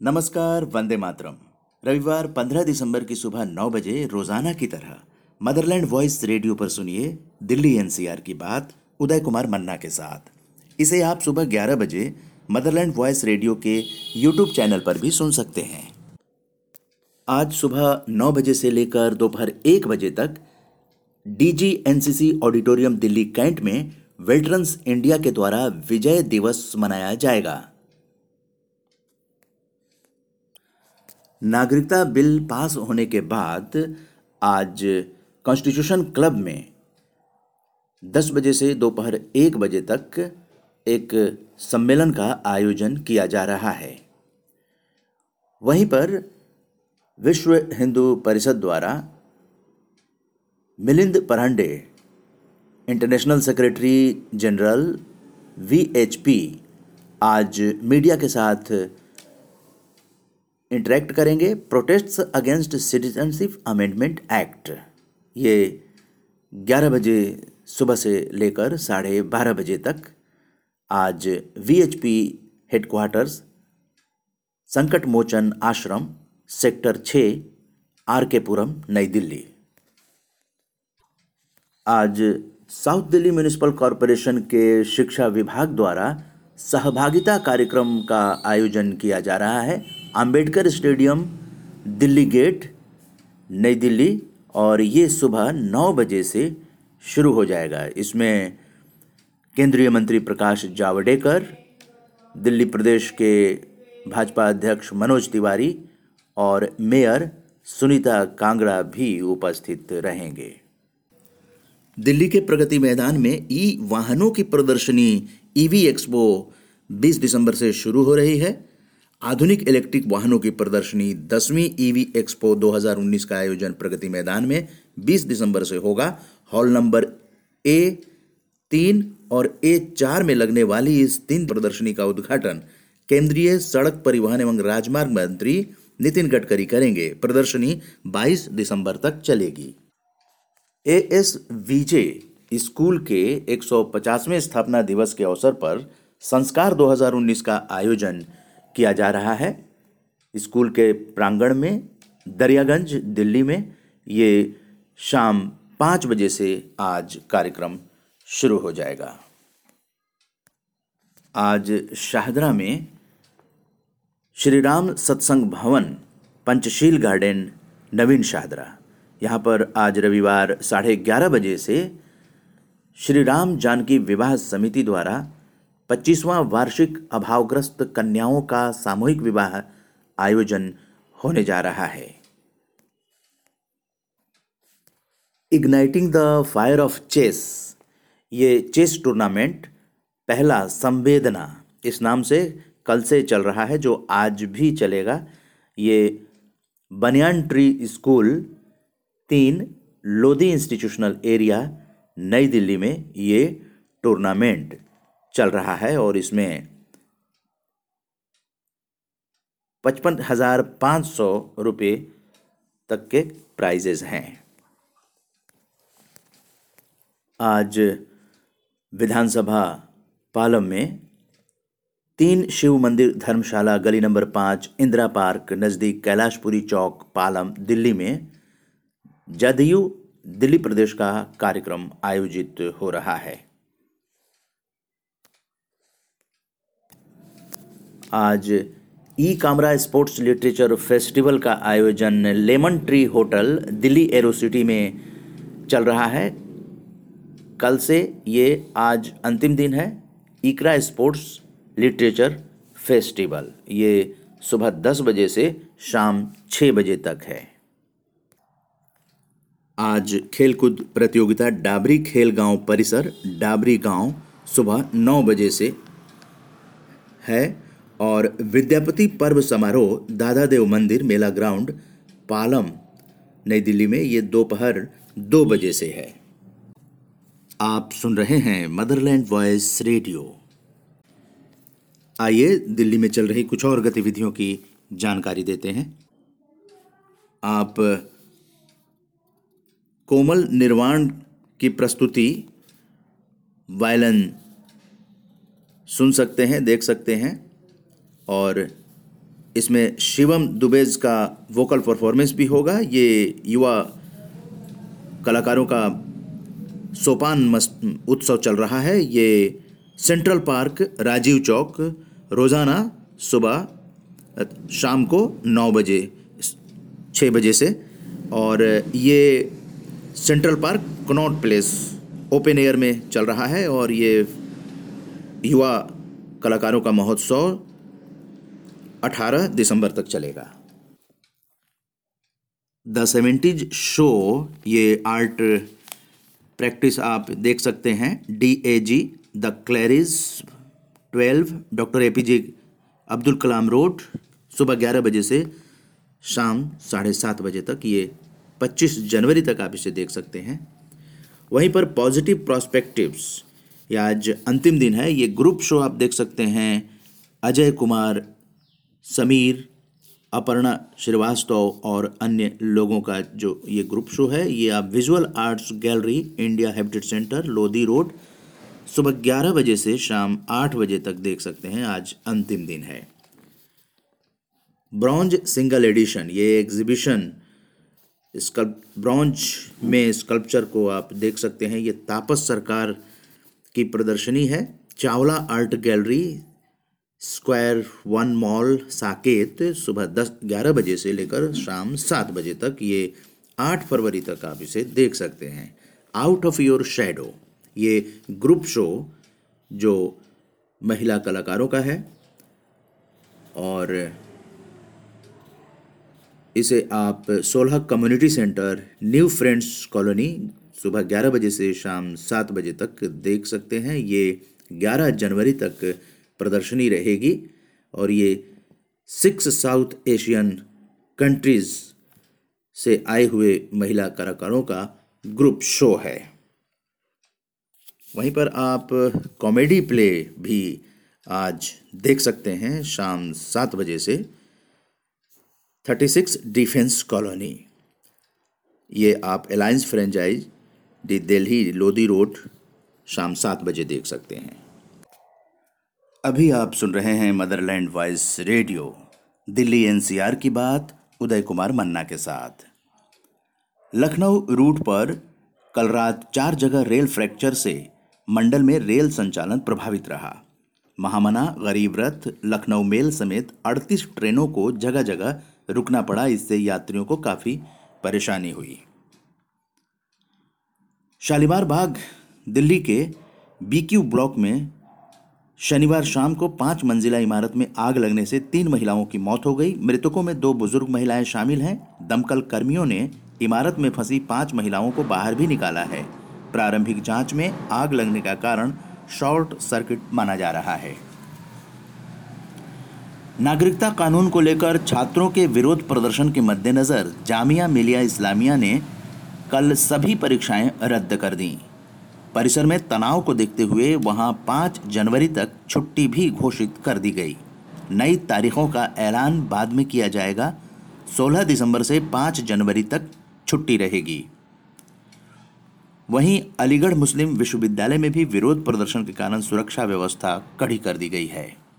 नमस्कार, वंदे मातरम। रविवार 15 दिसंबर की सुबह 9 बजे रोज़ाना की तरह मदरलैंड वॉइस रेडियो पर सुनिए दिल्ली एनसीआर की बात उदय कुमार मन्ना के साथ। इसे आप सुबह 11 बजे मदरलैंड वॉइस रेडियो के यूट्यूब चैनल पर भी सुन सकते हैं। आज सुबह 9 बजे से लेकर दोपहर एक बजे तक DG NCC auditorium Delhi cantt में वेटरन्स इंडिया के द्वारा विजय दिवस मनाया जाएगा। नागरिकता बिल पास होने के बाद आज कॉन्स्टिट्यूशन क्लब में 10 बजे से दोपहर एक बजे तक एक सम्मेलन का आयोजन किया जा रहा है। वहीं पर विश्व हिंदू परिषद द्वारा Milind Parande international secretary general VHP आज मीडिया के साथ इंटरेक्ट करेंगे protests against citizenship amendment act ये 11 बजे सुबह से लेकर साढ़े बारह बजे तक आज वीएचपी हेडक्वार्टर्स संकट मोचन आश्रम, सेक्टर छः आर के पुरम, नई दिल्ली. आज साउथ दिल्ली म्यूनिसिपल कॉरपोरेशन के शिक्षा विभाग द्वारा सहभागिता कार्यक्रम का आयोजन किया जा रहा है। अंबेडकर स्टेडियम, दिल्ली गेट, नई दिल्ली और ये सुबह नौ बजे से शुरू हो जाएगा। इसमें केंद्रीय मंत्री प्रकाश जावड़ेकर, दिल्ली प्रदेश के भाजपा अध्यक्ष मनोज तिवारी और मेयर सुनीता कांगड़ा भी उपस्थित रहेंगे। दिल्ली के प्रगति मैदान में ई वाहनों की प्रदर्शनी ईवी एक्सपो 20 दिसंबर से शुरू हो रही है। आधुनिक इलेक्ट्रिक वाहनों की प्रदर्शनी दसवीं ईवी एक्सपो 2019 का आयोजन प्रगति मैदान में 20 दिसंबर से होगा। हॉल नंबर ए तीन और ए चार में लगने वाली इस तीन प्रदर्शनी का उद्घाटन केंद्रीय सड़क परिवहन एवं राजमार्ग मंत्री नितिन गडकरी करेंगे। प्रदर्शनी 22 दिसंबर तक चलेगी। ए एस विजे स्कूल के 150वें स्थापना दिवस के अवसर पर संस्कार 2019 का आयोजन किया जा रहा है। स्कूल के प्रांगण में, दरियागंज, दिल्ली में ये शाम पाँच बजे से आज कार्यक्रम शुरू हो जाएगा। आज शाहदरा में श्री राम सत्संग भवन, पंचशील गार्डन, नवीन शाहदरा। यहाँ पर आज रविवार साढ़े ग्यारह बजे से श्री राम जानकी विवाह समिति द्वारा पच्चीसवां वार्षिक अभावग्रस्त कन्याओं का सामूहिक विवाह आयोजन होने जा रहा है। Igniting the fire of chess ये चेस टूर्नामेंट पहला संवेदना इस नाम से कल से चल रहा है, जो आज भी चलेगा। ये बनियान ट्री स्कूल तीन लोधी इंस्टीट्यूशनल एरिया नई दिल्ली में ये टूर्नामेंट चल रहा है और इसमें पचपन हज़ार पाँच सौ रुपये तक के प्राइजेज हैं। आज विधानसभा पालम में तीन शिव मंदिर धर्मशाला गली नंबर पाँच इंदिरा पार्क नज़दीक कैलाशपुरी चौक पालम दिल्ली में जदयू दिल्ली प्रदेश का कार्यक्रम आयोजित हो रहा है। आज Ekamra sports literature festival का आयोजन Lemon Tree hotel Delhi Aero City में चल रहा है। कल से ये आज अंतिम दिन है, इकरा स्पोर्ट्स लिटरेचर फेस्टिवल। ये सुबह दस बजे से शाम छः बजे तक है। आज खेलकूद प्रतियोगिता डाबरी खेल गाँव परिसर, डाबरी गाँव, सुबह नौ बजे से है और विद्यापति पर्व समारोह दादा देव मंदिर, मेला ग्राउंड, पालम, नई दिल्ली में ये दोपहर दो बजे से है। आप सुन रहे हैं मदरलैंड वॉइस रेडियो। आइए दिल्ली में चल रही कुछ और गतिविधियों की जानकारी देते हैं। आप कोमल निर्वाण की प्रस्तुति वायलन सुन सकते हैं, देख सकते हैं। और इसमें शिवम दुबेज का वोकल परफॉर्मेंस भी होगा। ये युवा कलाकारों का सोपान उत्सव चल रहा है। ये सेंट्रल पार्क, राजीव चौक, रोज़ाना सुबह शाम को नौ बजे छः बजे से। और ये Central Park Connaught Place open air में चल रहा है और ये युवा कलाकारों का महोत्सव 18 दिसंबर तक चलेगा। द सेवेंटीज शो ये आर्ट प्रैक्टिस आप देख सकते हैं। D A G the Claridges twelve doctor A P J Abdul Kalam road सुबह ग्यारह बजे से शाम साढ़े सात बजे तक ये पच्चीस जनवरी तक आप इसे देख सकते हैं। वहीं पर पॉजिटिव प्रॉस्पेक्टिव्स ये आज अंतिम दिन है, ये ग्रुप शो आप देख सकते हैं। अजय कुमार, समीर, अपर्णा श्रीवास्तव और अन्य लोगों का जो ये ग्रुप शो है, ये आप visual arts gallery India Habitat Centre Lodhi road, सुबह ग्यारह बजे से शाम आठ बजे तक देख सकते हैं, आज अंतिम दिन है। ब्रॉन्ज सिंगल एडिशन, ये एग्जीबिशन स्कल्प, ब्रॉन्ज में स्कल्पचर को आप देख सकते हैं। ये तापस सरकार की प्रदर्शनी है। Chawla art gallery, square one mall, Saket, सुबह दस, ग्यारह बजे से लेकर शाम सात बजे तक ये आठ फरवरी तक आप इसे देख सकते हैं। आउट ऑफ़ योर शेडो, ये ग्रुप शो जो महिला कलाकारों का है। और इसे आप सोलह community centre New Friends Colony सुबह ग्यारह बजे से शाम सात बजे तक देख सकते हैं। ये ग्यारह जनवरी तक प्रदर्शनी रहेगी और ये सिक्स साउथ एशियन कंट्रीज़ से आए हुए महिला कलाकारों का ग्रुप शो है। वहीं पर आप कॉमेडी प्ले भी आज देख सकते हैं शाम सात बजे से। Thirty six Defence Colony. ये आप Alliance Francaise de Delhi Lodhi road शाम सात बजे देख सकते हैं। अभी आप सुन रहे हैं Motherland Voice radio Delhi NCR की बात, उदय कुमार मन्ना के साथ। लखनऊ रूट पर कल रात चार जगह रेल फ्रैक्चर से मंडल में रेल संचालन प्रभावित रहा। महामना गरीब रथ लखनऊ मेल समेत 38 ट्रेनों को जगह जगह रुकना पड़ा। इससे यात्रियों को काफ़ी परेशानी हुई। शालीमार बाग, दिल्ली के बीक्यू ब्लॉक में शनिवार शाम को पाँच मंजिला इमारत में आग लगने से तीन महिलाओं की मौत हो गई। मृतकों में दो बुज़ुर्ग महिलाएँ शामिल हैं। दमकल कर्मियों ने इमारत में फंसी पाँच महिलाओं को बाहर भी निकाला है। प्रारंभिक जाँच में आग लगने का कारण शॉर्ट सर्किट माना जा रहा है। नागरिकता कानून को लेकर छात्रों के विरोध प्रदर्शन के मद्देनज़र जामिया मिलिया इस्लामिया ने कल सभी परीक्षाएँ रद्द कर दी। परिसर में तनाव को देखते हुए वहाँ पाँच जनवरी तक छुट्टी भी घोषित कर दी गई। नई तारीखों का ऐलान बाद में किया जाएगा। 16 दिसंबर से 5 जनवरी तक छुट्टी रहेगी। वहीं अलीगढ़ मुस्लिम विश्वविद्यालय में भी विरोध प्रदर्शन के कारण सुरक्षा व्यवस्था कड़ी कर दी गई है।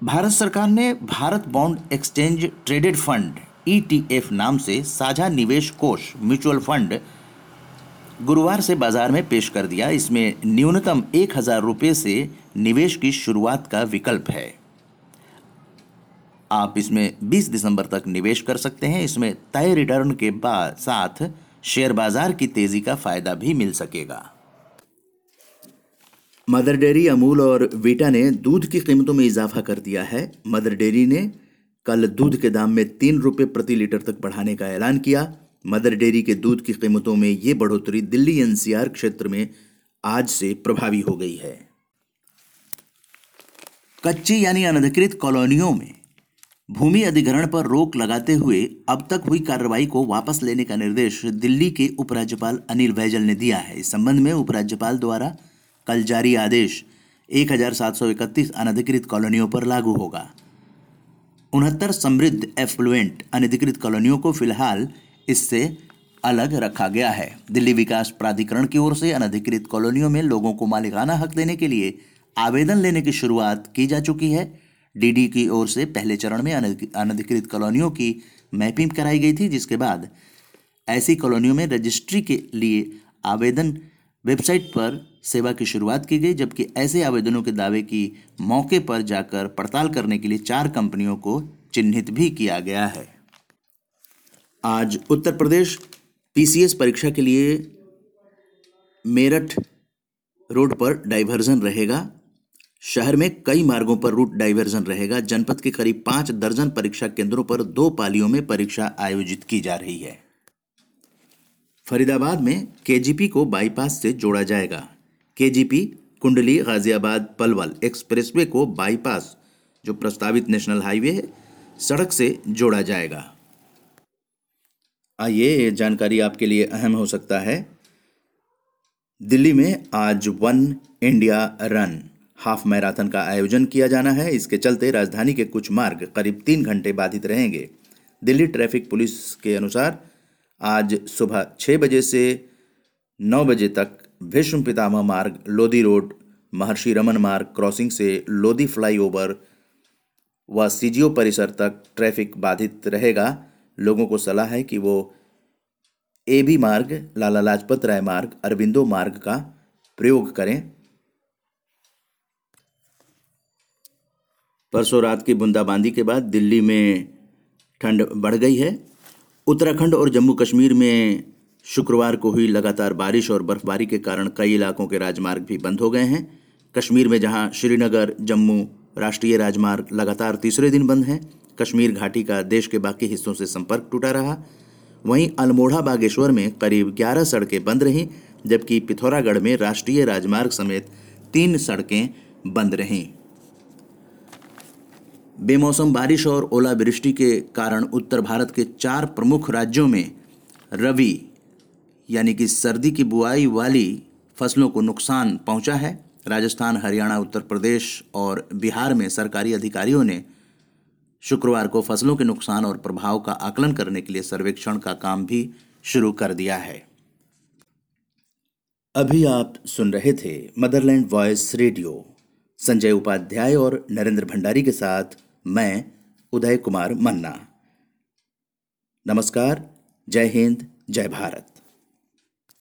भारत सरकार ने Bharat bond exchange traded fund ETF नाम से साझा निवेश कोष, म्यूचुअल फंड, गुरुवार से बाज़ार में पेश कर दिया। इसमें न्यूनतम एक हज़ार रुपये से निवेश की शुरुआत का विकल्प है। आप इसमें 20 दिसंबर तक निवेश कर सकते हैं। इसमें तय रिटर्न के बाद साथ शेयर बाज़ार की तेज़ी का फ़ायदा भी मिल सकेगा। मदर डेयरी अमूल और वीटा ने दूध की कीमतों में इजाफा कर दिया है। मदर डेयरी ने कल दूध के दाम में तीन रुपये प्रति लीटर तक बढ़ाने का ऐलान किया। मदर डेयरी के दूध की कीमतों में ये बढ़ोतरी दिल्ली एनसीआर क्षेत्र में आज से प्रभावी हो गई है। कच्ची यानी अनधिकृत कॉलोनियों में भूमि अधिग्रहण पर रोक लगाते हुए अब तक हुई कार्रवाई को वापस लेने का निर्देश दिल्ली के उपराज्यपाल अनिल बैजल ने दिया है। इस संबंध में उपराज्यपाल द्वारा कल जारी आदेश 1731 अनधिकृत कॉलोनियों पर लागू होगा। उनहत्तर समृद्ध एफ्लुएंट अनधिकृत कॉलोनियों को फ़िलहाल इससे अलग रखा गया है। दिल्ली विकास प्राधिकरण की ओर से अनधिकृत कॉलोनियों में लोगों को मालिकाना हक देने के लिए आवेदन लेने की शुरुआत की जा चुकी है। डीडी की ओर से पहले चरण में अनधिकृत कॉलोनियों की मैपिंग कराई गई थी, जिसके बाद ऐसी कॉलोनियों में रजिस्ट्री के लिए आवेदन वेबसाइट पर सेवा की शुरुआत की गई, जबकि ऐसे आवेदनों के दावे की मौके पर जाकर पड़ताल करने के लिए चार कंपनियों को चिन्हित भी किया गया है। आज उत्तर प्रदेश पीसीएस परीक्षा के लिए मेरठ रोड पर डाइवर्जन रहेगा। शहर में कई मार्गों पर रूट डाइवर्जन रहेगा। जनपद के करीब पाँच दर्जन परीक्षा केंद्रों पर दो पालियों में परीक्षा आयोजित की जा रही है। फरीदाबाद में केजीपी को बाईपास से जोड़ा जाएगा। केजीपी, कुंडली, गाजियाबाद, पलवल एक्सप्रेसवे को बाईपास, जो प्रस्तावित नेशनल हाईवे है, सड़क से जोड़ा जाएगा। आइए ये जानकारी आपके लिए अहम हो सकता है। दिल्ली में आज one India run, half marathon का आयोजन किया जाना है। इसके चलते राजधानी के कुछ मार्ग करीब तीन घंटे बाधित रहेंगे। दिल्ली ट्रैफ़िक पुलिस के अनुसार आज सुबह छः बजे से नौ बजे तक भीष्म पितामह मार्ग, लोधी रोड, महर्षि रमन मार्ग क्रॉसिंग से लोधी फ्लाईओवर व सीजीओ परिसर तक ट्रैफ़िक बाधित रहेगा। लोगों को सलाह है कि वो ए बी मार्ग, लाला लाजपत राय मार्ग, अरविंदो मार्ग का प्रयोग करें। परसों रात की बूंदाबांदी के बाद दिल्ली में ठंड बढ़ गई है। उत्तराखंड और जम्मू कश्मीर में शुक्रवार को हुई लगातार बारिश और बर्फबारी के कारण कई इलाकों के राजमार्ग भी बंद हो गए हैं। कश्मीर में जहाँ श्रीनगर, जम्मू राष्ट्रीय राजमार्ग लगातार तीसरे दिन बंद हैं, कश्मीर घाटी का देश के बाकी हिस्सों से संपर्क टूटा रहा। वहीं अल्मोड़ा बागेश्वर में करीब 11 सड़कें बंद रहीं, जबकि पिथौरागढ़ में राष्ट्रीय राजमार्ग समेत तीन सड़कें बंद रहीं। बेमौसम बारिश और ओलावृष्टि के कारण उत्तर भारत के चार प्रमुख राज्यों में रवि यानी कि सर्दी की बुआई वाली फ़सलों को नुकसान पहुँचा है। राजस्थान, हरियाणा, उत्तर प्रदेश और बिहार में सरकारी अधिकारियों ने शुक्रवार को फ़सलों के नुकसान और प्रभाव का आकलन करने के लिए सर्वेक्षण का काम भी शुरू कर दिया है। अभी आप सुन रहे थे Motherland Voice radio. Sanjay Upadhyay और नरेंद्र भंडारी के साथ मैं, उदय कुमार मन्ना। नमस्कार, जय हिंद, जय भारत।